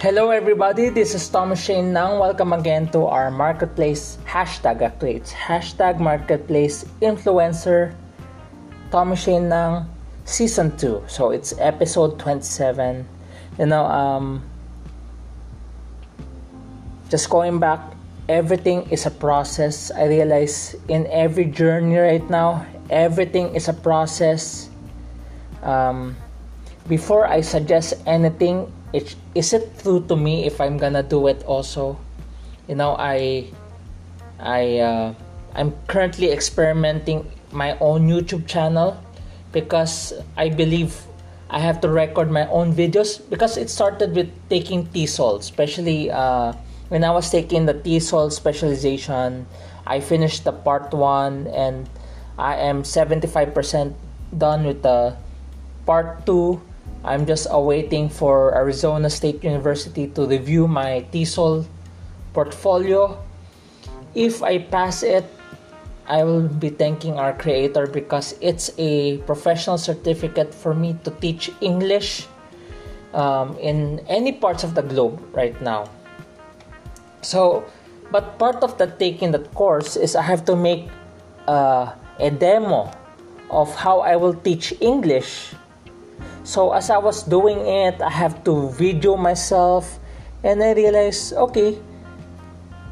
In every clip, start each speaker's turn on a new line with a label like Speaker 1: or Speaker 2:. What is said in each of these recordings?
Speaker 1: Hello, everybody. This is Thomas Shane Nang. Welcome again to our marketplace hashtag. It's hashtag marketplace influencer Thomas Shane Nang season 2. So it's episode 27. You know, um, just going back, everything is a process. I realize in every journey right now, everything is a process. Um, before I suggest anything, is it true to me if I'm gonna do it also? You know, I, I, uh, I'm currently experimenting my own YouTube channel because I believe I have to record my own videos because it started with taking TESOL, especially uh, when I was taking the TESOL specialization. I finished the part one and I am 75% done with the part two. I'm just awaiting for Arizona State University to review my TESOL portfolio. If I pass it, I will be thanking our creator because it's a professional certificate for me to teach English um, in any parts of the globe right now. So, but part of the taking that course is I have to make uh, a demo of how I will teach English. So as I was doing it, I have to video myself, and I realized, okay,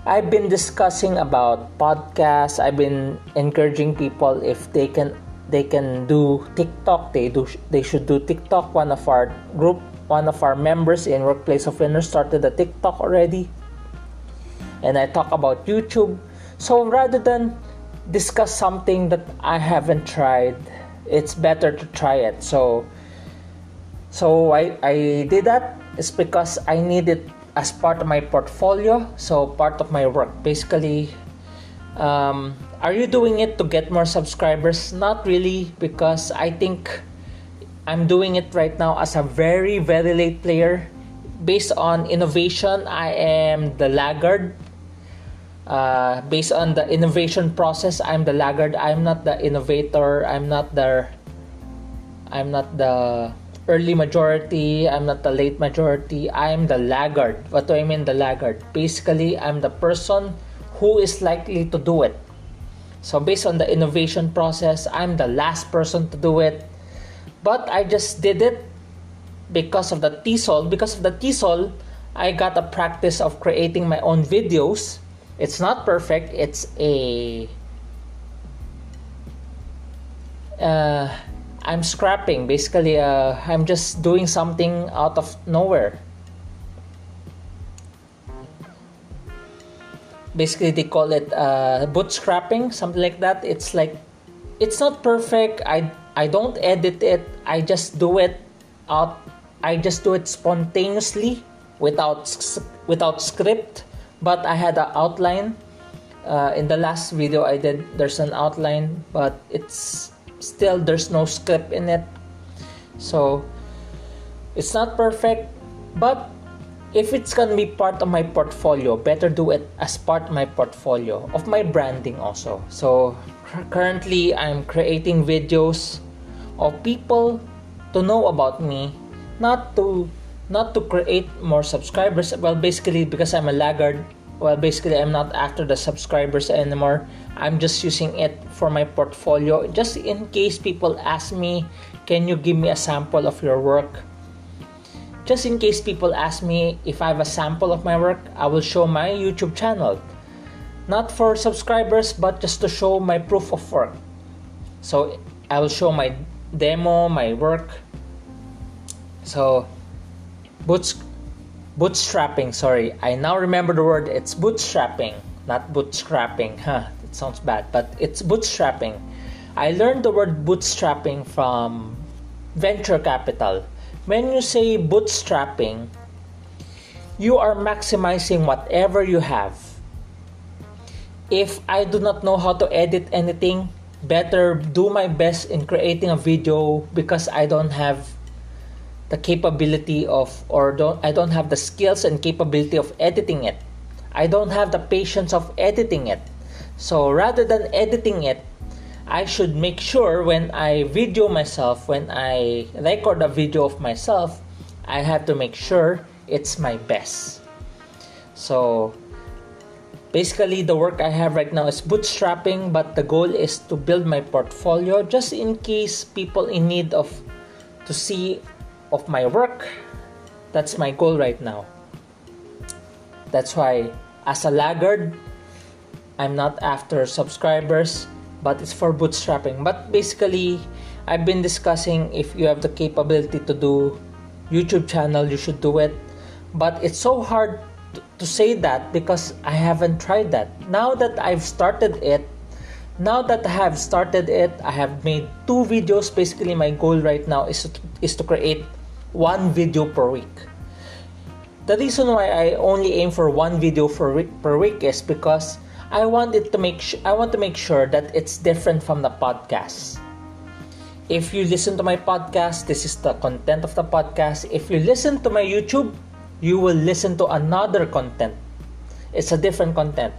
Speaker 1: I've been discussing about podcasts. I've been encouraging people if they can they can do TikTok. They do they should do TikTok. One of our group, one of our members in Workplace of Winners started a TikTok already. And I talk about YouTube. So rather than discuss something that I haven't tried, it's better to try it. So so I, I did that. Is because I needed it as part of my portfolio. So part of my work. Basically um, are you doing it to get more subscribers? Not really because i think i'm doing it right now as a very very late player. Based on innovation i am the laggard. Uh, based on the innovation process i'm the laggard. I'm not the innovator. I'm not the i'm not the early majority, I'm not the late majority, I'm the laggard. What do I mean the laggard? Basically, I'm the person who is likely to do it. So based on the innovation process, I'm the last person to do it. But I just did it because of the TESOL. Because of the TESOL, I got a practice of creating my own videos. It's not perfect. It's a uh, I'm scrapping. Basically, uh, I'm just doing something out of nowhere. Basically, they call it uh, bootstrapping, something like that. It's like, it's not perfect. I I don't edit it. I just do it out. I just do it spontaneously without without script. But I had an outline. Uh, in the last video I did, there's an outline, but it's still there's no script in it. So it's not perfect but if it's gonna be part of my portfolio better do it as part of my portfolio of my branding also. So currently i'm creating videos of people to know about me not to not to create more subscribers. Well basically because i'm a laggard well basically i'm not after the subscribers anymore i'm just using it for my portfolio just in case people ask me can you give me a sample of your work? Just in case people ask me if i have a sample of my work i will show my youtube channel. Not for subscribers but just to show my proof of work. So i will show my demo my work. So boots bootstrapping sorry. I now remember the word it's bootstrapping not bootstrapping huh it sounds bad but it's bootstrapping i learned the word bootstrapping from venture capital when you say bootstrapping you are maximizing whatever you have if i do not know how to edit anything better do my best in creating a video because i don't have the capability of or don't I don't have the skills and capability of editing it. I don't have the patience of editing it. So rather than editing it, I should make sure when I video myself, when I record a video of myself, I have to make sure it's my best. So basically the work I have right now is bootstrapping, but the goal is to build my portfolio just in case people in need of to see of my work. That's my goal right now. That's why as a laggard, I'm not after subscribers, but it's for bootstrapping. But basically, I've been discussing if you have the capability to do YouTube channel, you should do it. But it's so hard to say that because I haven't tried that. Now that I've started it, now that I have started it, I have made two videos. Basically, my goal right now is to, is to create one video per week. The reason why I only aim for one video for week, per week is because I want it to make sh- I want to make sure that it's different from the podcast. If you listen to my podcast, this is the content of the podcast. If you listen to my YouTube, you will listen to another content. It's a different content.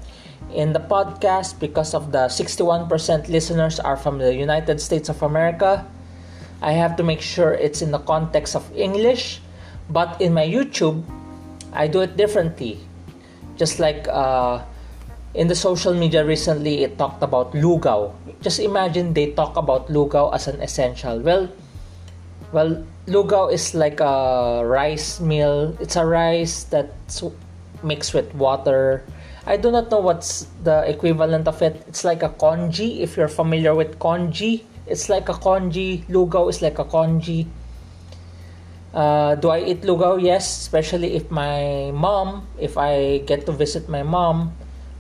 Speaker 1: In the podcast, because of the 61% listeners are from the United States of America, I have to make sure it's in the context of English. But in my YouTube, I do it differently. Just like uh, in the social media recently, it talked about lugaw. Just imagine they talk about lugaw as an essential. Well, well, lugaw is like a rice meal. It's a rice that's mixed with water. I do not know what's the equivalent of it. It's like a congee. If you're familiar with congee, it's like a congee. Lugaw is like a congee. Uh, do I eat lugaw? Yes, especially if my mom, if I get to visit my mom,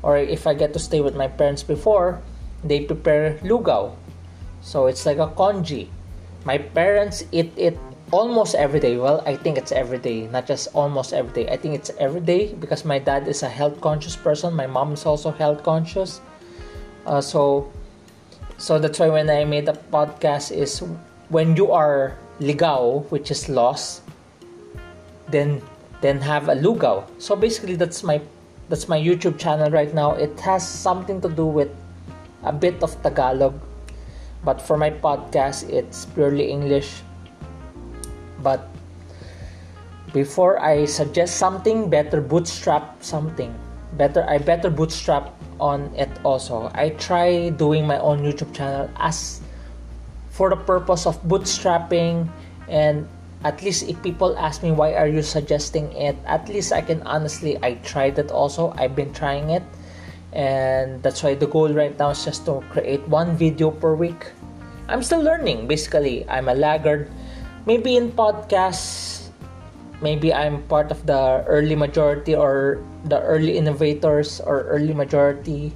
Speaker 1: or if I get to stay with my parents before, they prepare lugaw. So it's like a congee. My parents eat it almost every day. Well, I think it's every day, not just almost every day. I think it's every day because my dad is a health conscious person. My mom is also health conscious. Uh, so, so that's why when I made the podcast is when you are ligaw, which is lost, then then have a lugaw. So basically, that's my that's my YouTube channel right now. It has something to do with a bit of Tagalog, but for my podcast, it's purely English but before I suggest something, better bootstrap something. Better I better bootstrap on it also. I try doing my own YouTube channel as for the purpose of bootstrapping and at least if people ask me why are you suggesting it? At least i can honestly i tried it also. I've been trying it. And that's why the goal right now is just to create one video per week. I'm still learning basically. I'm a laggard. Maybe in podcasts maybe i'm part of the early majority or the early innovators or early majority.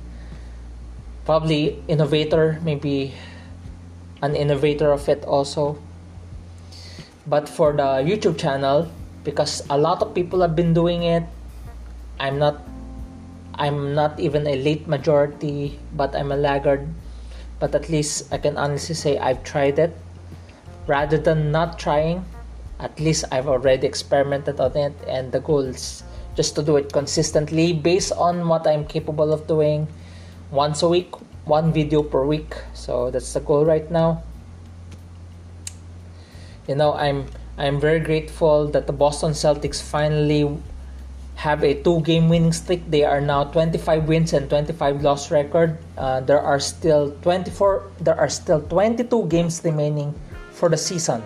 Speaker 1: Probably innovator maybe an innovator of it also but for the youtube channel because a lot of people have been doing it i'm not i'm not even a late majority but i'm a laggard. But at least i can honestly say i've tried it. Rather than not trying at least i've already experimented on it and the goal is just to do it consistently based on what i'm capable of doing once a week one video per week. So that's the goal right now you know i'm i'm very grateful that the boston celtics finally have a two game winning streak they are now 25 wins and 25 loss record uh, there are still 24 there are still 22 games remaining for the season.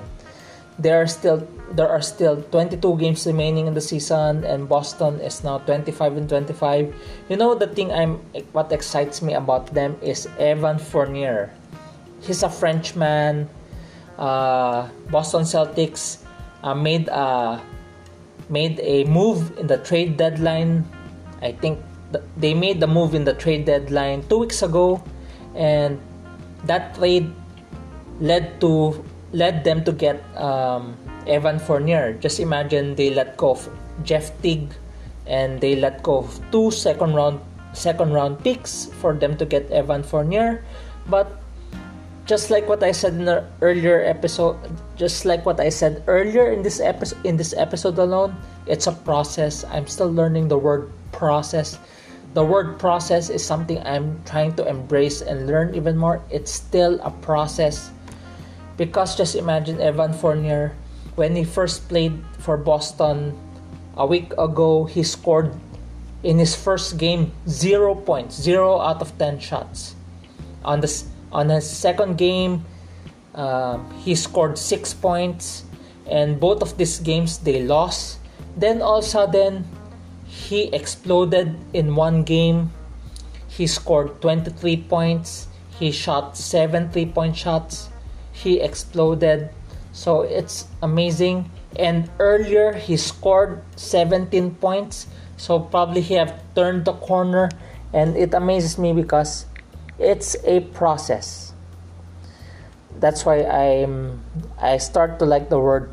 Speaker 1: There are still there are still 22 games remaining in the season and Boston is now 25 and 25. You know the thing I'm what excites me about them is Evan Fournier. He's a Frenchman. Uh, Boston Celtics uh, made a made a move in the trade deadline. I think they made the move in the trade deadline two weeks ago, and that trade led to led them to get um, Evan Fournier. Just imagine they let go of Jeff Teague and they let go of two second round second round picks for them to get Evan Fournier. But just like what I said in the earlier episode, just like what I said earlier in this episode in this episode alone, it's a process. I'm still learning the word process. The word process is something I'm trying to embrace and learn even more. It's still a process because just imagine Evan Fournier when he first played for Boston a week ago he scored in his first game zero points, zero out of ten shots. On the on his second game, uh, he scored six points, and both of these games they lost. Then all of a sudden, he exploded in one game. He scored 23 points. He shot seven three point shots. He exploded. So it's amazing. And earlier he scored 17 points. So probably he have turned the corner. And it amazes me because it's a process. That's why I'm I start to like the word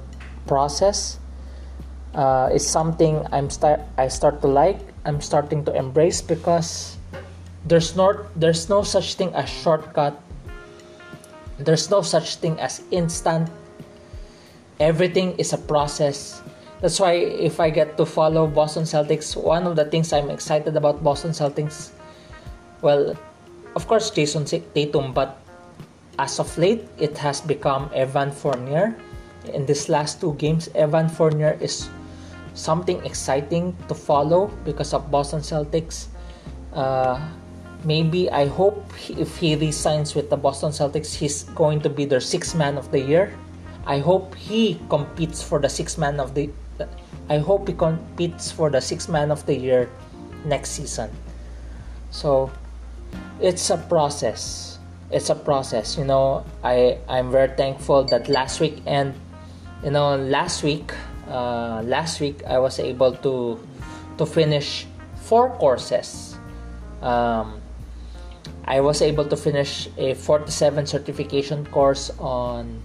Speaker 1: process. Uh, it's something I'm start I start to like. I'm starting to embrace because there's not there's no such thing as shortcut there's no such thing as instant everything is a process that's why if i get to follow boston celtics one of the things i'm excited about boston celtics well of course jayson tatum but as of late it has become evan fournier in these last two games evan fournier is something exciting to follow because of boston celtics uh, maybe I hope if he resigns with the Boston Celtics, he's going to be their sixth man of the year. I hope he competes for the sixth man of the. I hope he competes for the sixth man of the year next season. So, it's a process. It's a process. You know, I I'm very thankful that last week and you know last week uh, last week I was able to to finish four courses. Um, I was able to finish a 47 certification course on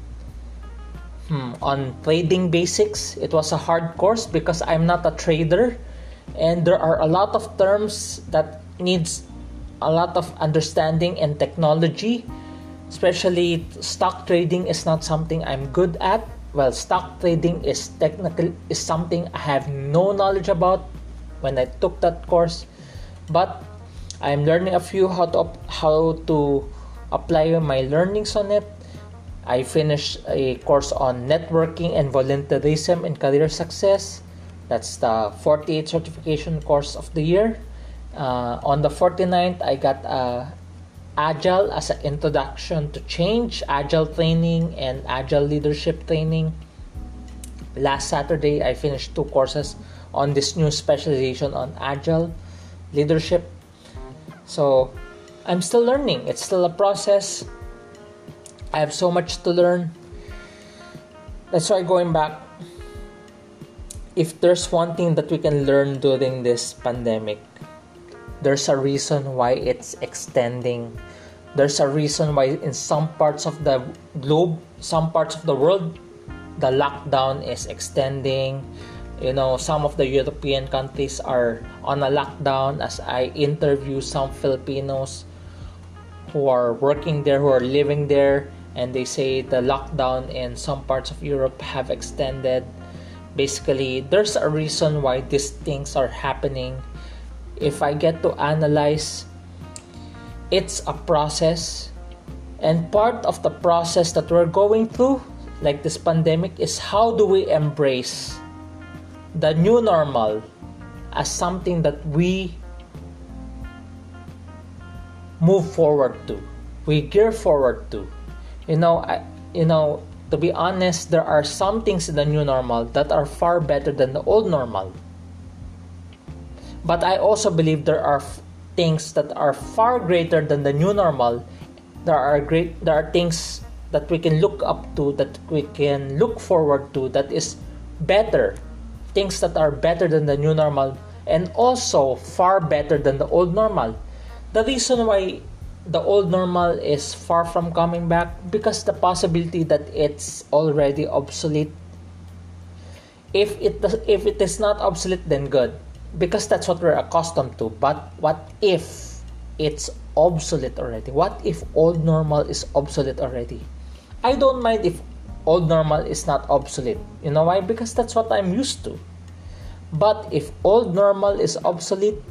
Speaker 1: hmm, on trading basics. It was a hard course because I'm not a trader and there are a lot of terms that needs a lot of understanding and technology. Especially stock trading is not something I'm good at. Well, stock trading is technical is something I have no knowledge about when I took that course. But I'm learning a few how to how to apply my learnings on it. I finished a course on networking and volunteerism and career success. That's the 48 certification course of the year. Uh, on the 49th, I got uh, Agile as an introduction to change, Agile training, and Agile leadership training. Last Saturday, I finished two courses on this new specialization on Agile leadership so I'm still learning, it's still a process. I have so much to learn. That's why going back, if there's one thing that we can learn during this pandemic, there's a reason why it's extending. There's a reason why in some parts of the globe, some parts of the world, the lockdown is extending. You know some of the european countries are on a lockdown as i interview some filipinos who are working there who are living there and they say the lockdown in some parts of europe have extended. Basically there's a reason why these things are happening if i get to analyze it's a process. And part of the process that we're going through like this pandemic is how do we embrace the new normal as something that we move forward to we gear forward to. You know I, you know to be honest there are some things in the new normal that are far better than the old normal but i also believe there are things that are far greater than the new normal there are great there are things that we can look up to that we can look forward to that is better things that are better than the new normal and also far better than the old normal. The reason why the old normal is far from coming back because the possibility that it's already obsolete. If it if it is not obsolete, then good, because that's what we're accustomed to. But what if it's obsolete already? What if old normal is obsolete already? I don't mind if old normal is not obsolete. You know why? Because that's what I'm used to. But if old normal is obsolete,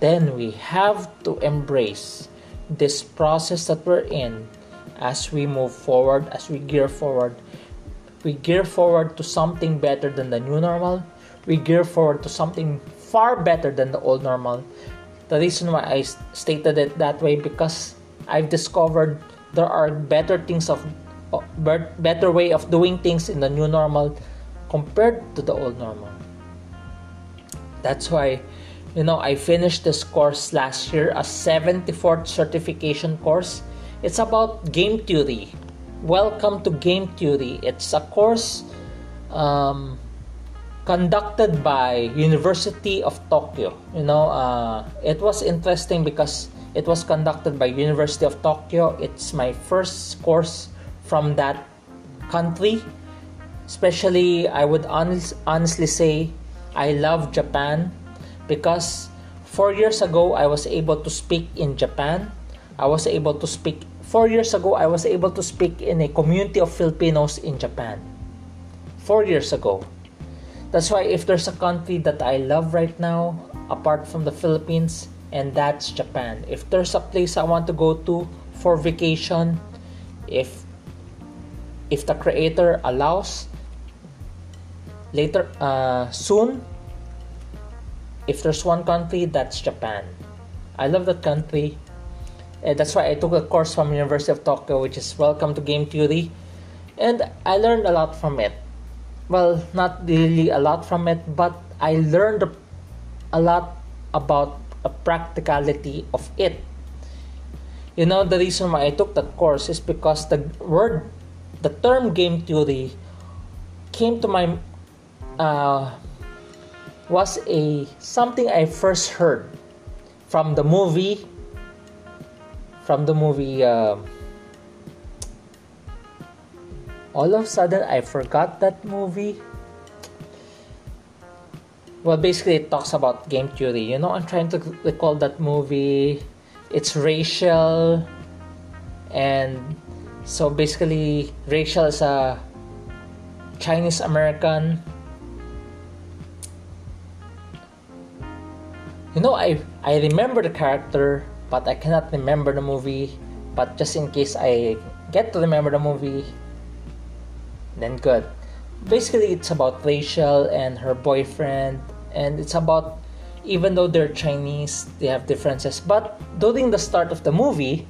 Speaker 1: then we have to embrace this process that we're in as we move forward, as we gear forward. We gear forward to something better than the new normal. We gear forward to something far better than the old normal. The reason why I stated it that way because I've discovered there are better things of better way of doing things in the new normal compared to the old normal. That's why you know I finished this course last year, a 74th certification course. It's about game theory. Welcome to game theory. It's a course um, conducted by University of Tokyo. You know, uh, it was interesting because it was conducted by University of Tokyo. It's my first course from that country. Especially, I would honest, honestly say I love Japan because four years ago I was able to speak in Japan. I was able to speak four years ago I was able to speak in a community of Filipinos in Japan. Four years ago. That's why if there's a country that I love right now, apart from the Philippines, and that's Japan. If there's a place I want to go to for vacation, if if the creator allows later uh, soon if there's one country that's Japan. I love that country. And that's why I took a course from University of Tokyo which is Welcome to Game Theory and I learned a lot from it. Well, not really a lot from it, but I learned a lot about a practicality of it. You know, the reason why I took that course is because the word, the term game theory came to my, uh, was a something I first heard from the movie, from the movie. Uh, all of a sudden, I forgot that movie. Well basically it talks about game theory. You know i'm trying to recall that movie. It's Rachel, and so basically Rachel is a chinese american. You know i i remember the character but i cannot remember the movie. But just in case i get to remember the movie then good. Basically it's about Rachel and her boyfriend and it's about even though they're Chinese they have differences but during the start of the movie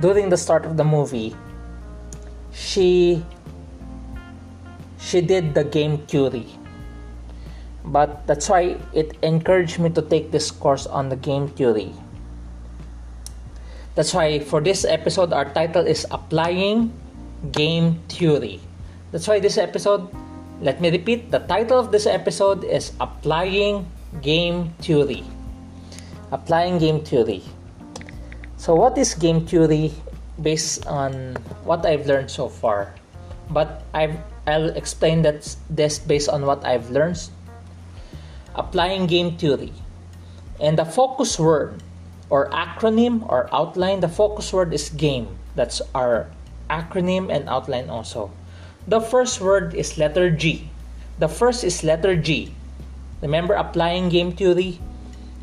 Speaker 1: during the start of the movie she she did the game theory but that's why it encouraged me to take this course on the game theory that's why for this episode our title is applying game theory. That's why this episode, let me repeat, the title of this episode is Applying Game Theory. Applying Game Theory. So, what is game theory based on what I've learned so far? But I've, I'll explain that this based on what I've learned. Applying game theory. And the focus word or acronym or outline, the focus word is game. That's our acronym and outline also. The first word is letter G. The first is letter G. Remember applying game theory?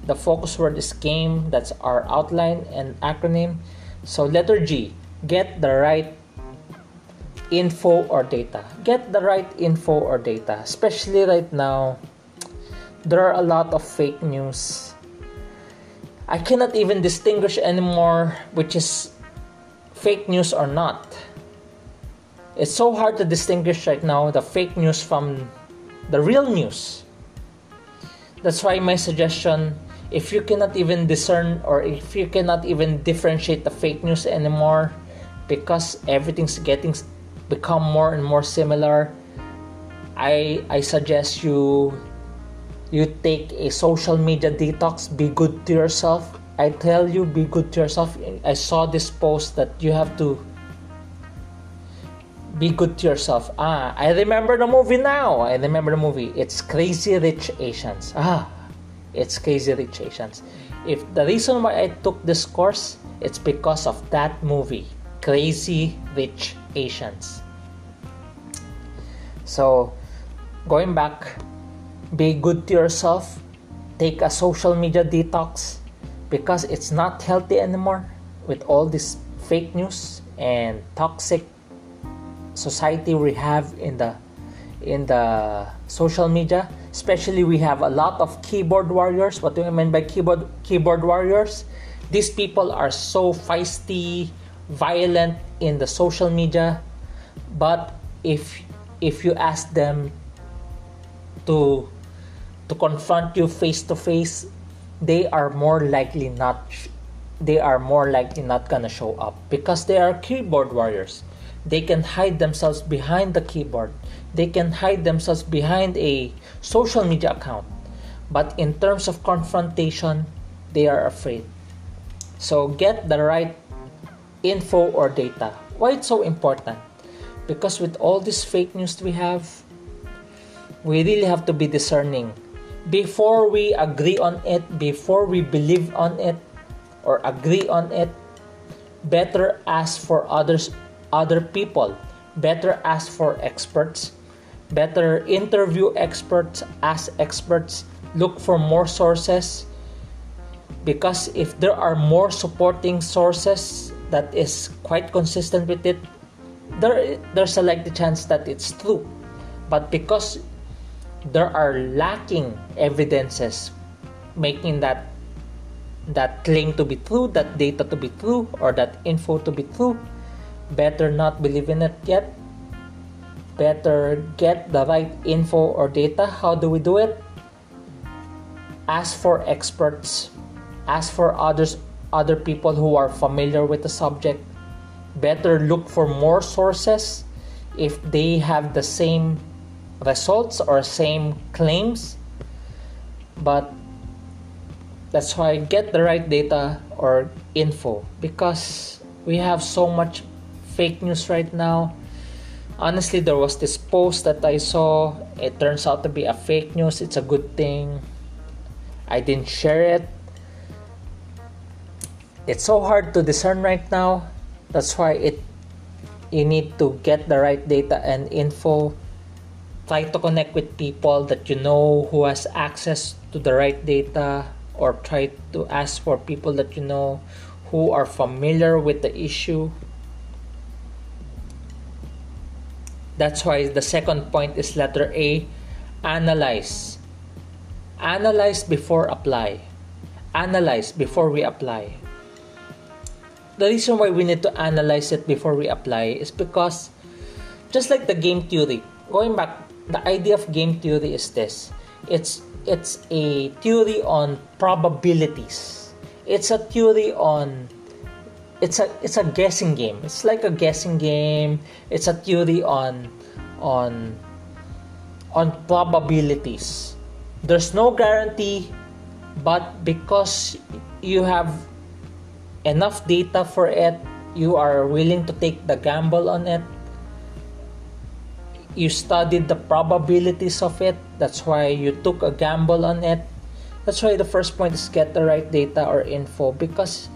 Speaker 1: The focus word is game. That's our outline and acronym. So letter G, get the right info or data. Get the right info or data. Especially right now, there are a lot of fake news. I cannot even distinguish anymore which is fake news or not. It's so hard to distinguish right now the fake news from the real news. That's why my suggestion if you cannot even discern or if you cannot even differentiate the fake news anymore because everything's getting become more and more similar I I suggest you you take a social media detox be good to yourself I tell you, be good to yourself. I saw this post that you have to be good to yourself. Ah, I remember the movie now. I remember the movie. It's Crazy Rich Asians. Ah, it's Crazy Rich Asians. If the reason why I took this course, it's because of that movie, Crazy Rich Asians. So, going back, be good to yourself. Take a social media detox because it's not healthy anymore with all this fake news and toxic society we have in the in the social media. Especially we have a lot of keyboard warriors. What do i mean by keyboard keyboard warriors? These people are so feisty violent in the social media. But if if you ask them to to confront you face to face they are more likely not they are more likely not gonna show up. Because they are keyboard warriors. They can hide themselves behind the keyboard. They can hide themselves behind a social media account. But in terms of confrontation they are afraid. So get the right info or data. Why it's so important? Because with all this fake news we have we really have to be discerning before we agree on it before we believe on it or agree on it better ask for others other people. Better ask for experts. Better interview experts ask experts look for more sources. Because if there are more supporting sources that is quite consistent with it there there's a likely chance that it's true. But because there are lacking evidences making that that claim to be true that data to be true or that info to be true. Better not believe in it yet. Better get the right info or data. How do we do it? Ask for experts. Ask for others other people who are familiar with the subject. Better look for more sources. If they have the same results or same claims but that's why get the right data or info because we have so much fake news right now. Honestly, there was this post that I saw. It turns out to be a fake news. It's a good thing. I didn't share it. It's so hard to discern right now. That's why it you need to get the right data and info. Try to connect with people that you know who has access to the right data or try to ask for people that you know who are familiar with the issue That's why the second point is letter A analyze. Analyze before apply. Analyze before we apply. The reason why we need to analyze it before we apply is because just like the game theory, going back, the idea of game theory is this. It's it's a theory on probabilities. It's a theory on it's a it's a guessing game. It's like a guessing game. It's a theory on on on probabilities. There's no guarantee, but because you have enough data for it, you are willing to take the gamble on it. You studied the probabilities of it. That's why you took a gamble on it. That's why the first point is get the right data or info because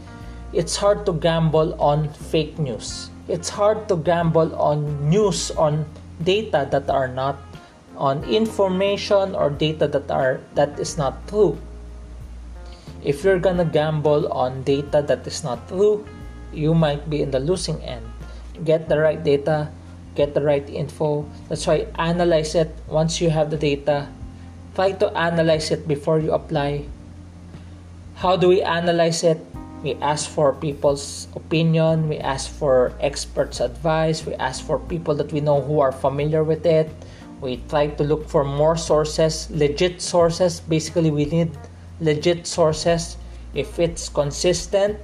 Speaker 1: it's hard to gamble on fake news. It's hard to gamble on news on data that are not on information or data that are that is not true. If you're gonna gamble on data that is not true, you might be in the losing end. Get the right data, get the right info. That's why analyze it once you have the data. Try to analyze it before you apply. How do we analyze it? we ask for people's opinion we ask for experts advice we ask for people that we know who are familiar with it we try to look for more sources legit sources basically we need legit sources if it's consistent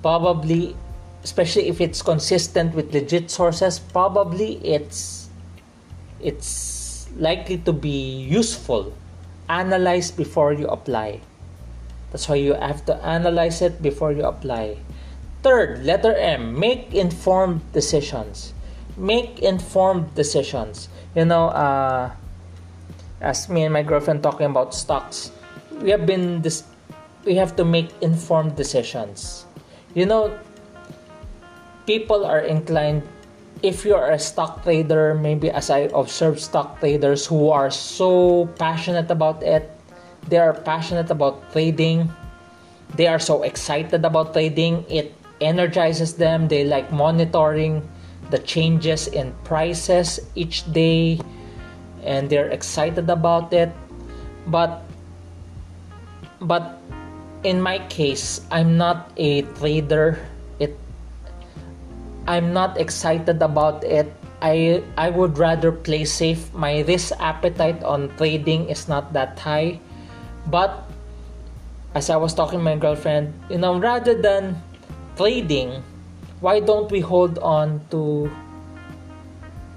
Speaker 1: probably especially if it's consistent with legit sources probably it's it's likely to be useful analyze before you apply that's why you have to analyze it before you apply. Third, letter M, make informed decisions. Make informed decisions. You know, uh, as me and my girlfriend talking about stocks, we have been this, we have to make informed decisions. You know, people are inclined if you are a stock trader, maybe as I observe stock traders who are so passionate about it, they are passionate about trading they are so excited about trading it energizes them they like monitoring the changes in prices each day and they're excited about it. But but in my case i'm not a trader i'm not excited about it. I i would rather play safe. My risk appetite on trading is not that high. But as i was talking to my girlfriend you know rather than trading why don't we hold on to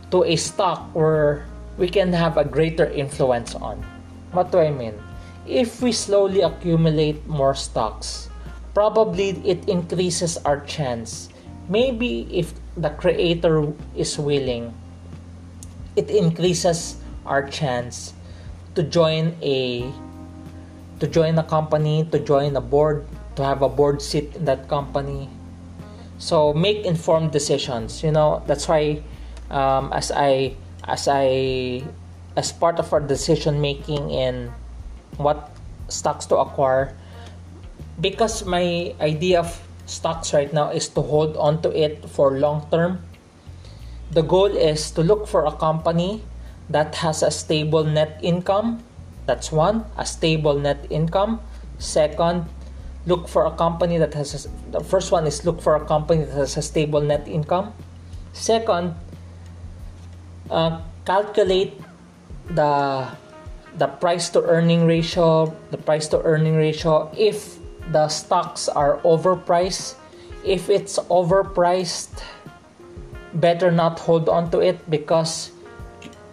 Speaker 1: to a stock where we can have a greater influence on? What do i mean? If we slowly accumulate more stocks probably it increases our chance maybe if the creator is willing it increases our chance to join a to join a company to join a board to have a board seat in that company. So make informed decisions you know? That's why um, as i as i as part of our decision making in what stocks to acquire because my idea of stocks right now is to hold on to it for long term. The goal is to look for a company that has a stable net income. That's one a stable net income. Second look for a company that has a, the first one is look for a company that has a stable net income. Second uh, calculate the the price to earning ratio the price to earning ratio if the stocks are overpriced. If it's overpriced better not hold on to it because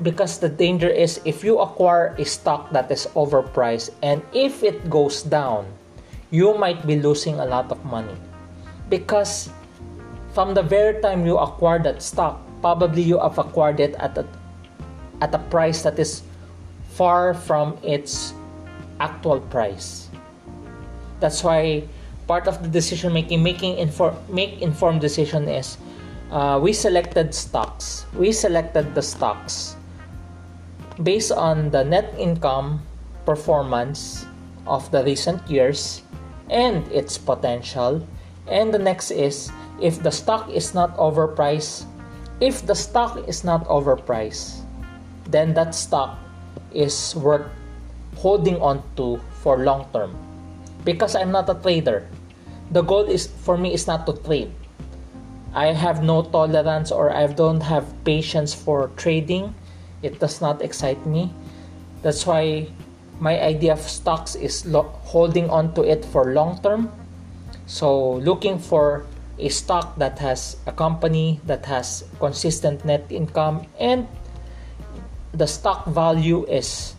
Speaker 1: because the danger is if you acquire a stock that is overpriced and if it goes down you might be losing a lot of money. Because from the very time you acquire that stock probably you have acquired it at a, at a price that is far from its actual price that's why part of the decision making making inform make informed decision is uh, we selected stocks we selected the stocks based on the net income performance of the recent years and its potential. And the next is if the stock is not overpriced, if the stock is not overpriced, then that stock is worth holding on to for long term. Because I'm not a trader. The goal is for me is not to trade. I have no tolerance or I don't have patience for trading. It does not excite me. That's why my idea of stocks is lo- holding on to it for long term. So looking for a stock that has a company that has consistent net income and the stock value is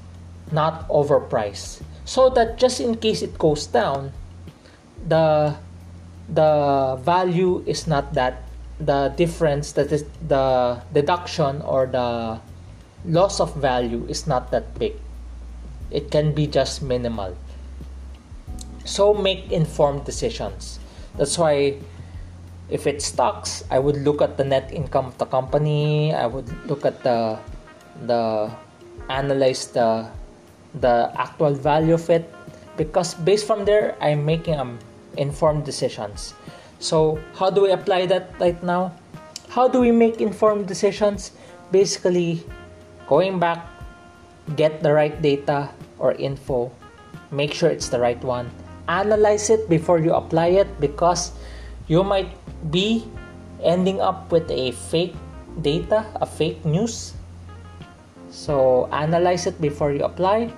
Speaker 1: not overpriced so that just in case it goes down the the value is not that the difference that is the deduction or the loss of value is not that big. It can be just minimal. So make informed decisions. That's why if it's stocks i would look at the net income of the company. I would look at the the analyze the the actual value of it because based from there i'm making um, informed decisions. So how do we apply that right now? How do we make informed decisions? Basically going back get the right data or info make sure it's the right one. Analyze it before you apply it because you might be ending up with a fake data a fake news. So analyze it before you apply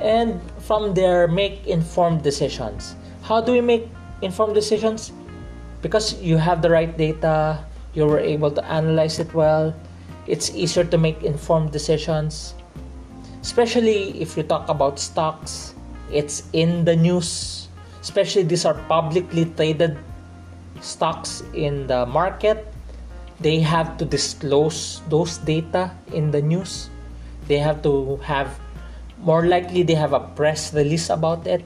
Speaker 1: and from there make informed decisions. How do we make informed decisions? Because you have the right data you were able to analyze it well it's easier to make informed decisions. Especially if you talk about stocks it's in the news. Especially these are publicly traded stocks in the market. They have to disclose those data in the news. They have to have more likely they have a press release about it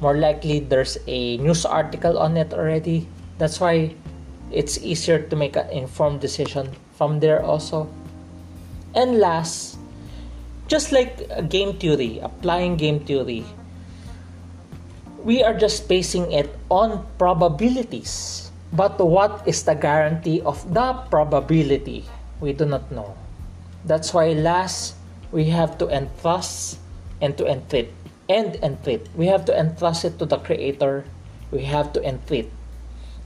Speaker 1: more likely there's a news article on it already that's why it's easier to make an informed decision from there also and last just like game theory, applying game theory, we are just basing it on probabilities. But what is the guarantee of the probability? We do not know. That's why last we have to entrust and to entreat and entreat. We have to entrust it to the Creator. We have to entreat.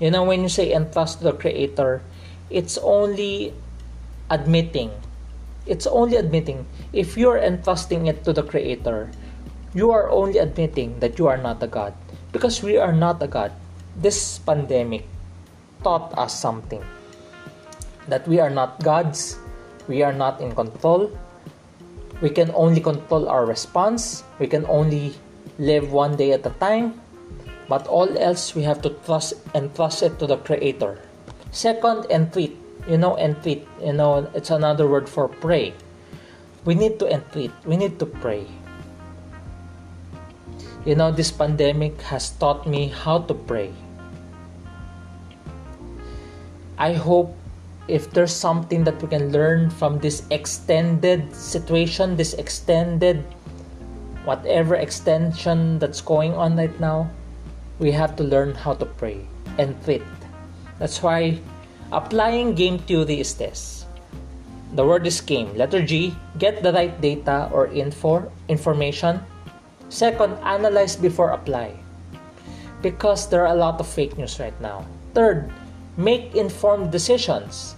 Speaker 1: You know, when you say entrust to the Creator, it's only admitting. It's only admitting. If you're entrusting it to the Creator, you are only admitting that you are not a God. Because we are not a God. This pandemic taught us something that we are not gods, we are not in control. We can only control our response, we can only live one day at a time, but all else we have to trust and trust it to the Creator. Second, entreat. You know, entreat, you know, it's another word for pray. We need to entreat, we need to pray. You know, this pandemic has taught me how to pray. I hope if there's something that we can learn from this extended situation, this extended whatever extension that's going on right now, we have to learn how to pray and fit. That's why applying game theory is this. The word is game. Letter G, get the right data or info information. Second, analyze before apply. Because there are a lot of fake news right now. Third, make informed decisions.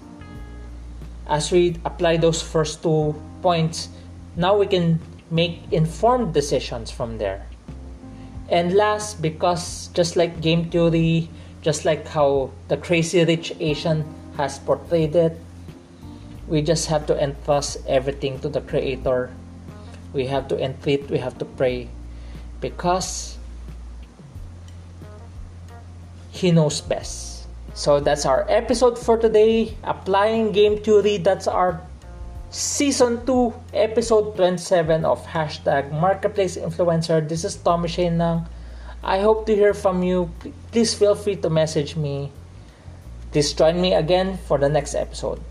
Speaker 1: As we apply those first two points, now we can make informed decisions from there. And last, because just like game theory, just like how the crazy rich Asian has portrayed it, we just have to entrust everything to the Creator. We have to entreat, we have to pray because He knows best. So that's our episode for today. Applying game theory. That's our season 2, episode 27 of hashtag Marketplace Influencer. This is Tommy Shane. I hope to hear from you. Please feel free to message me. Please join me again for the next episode.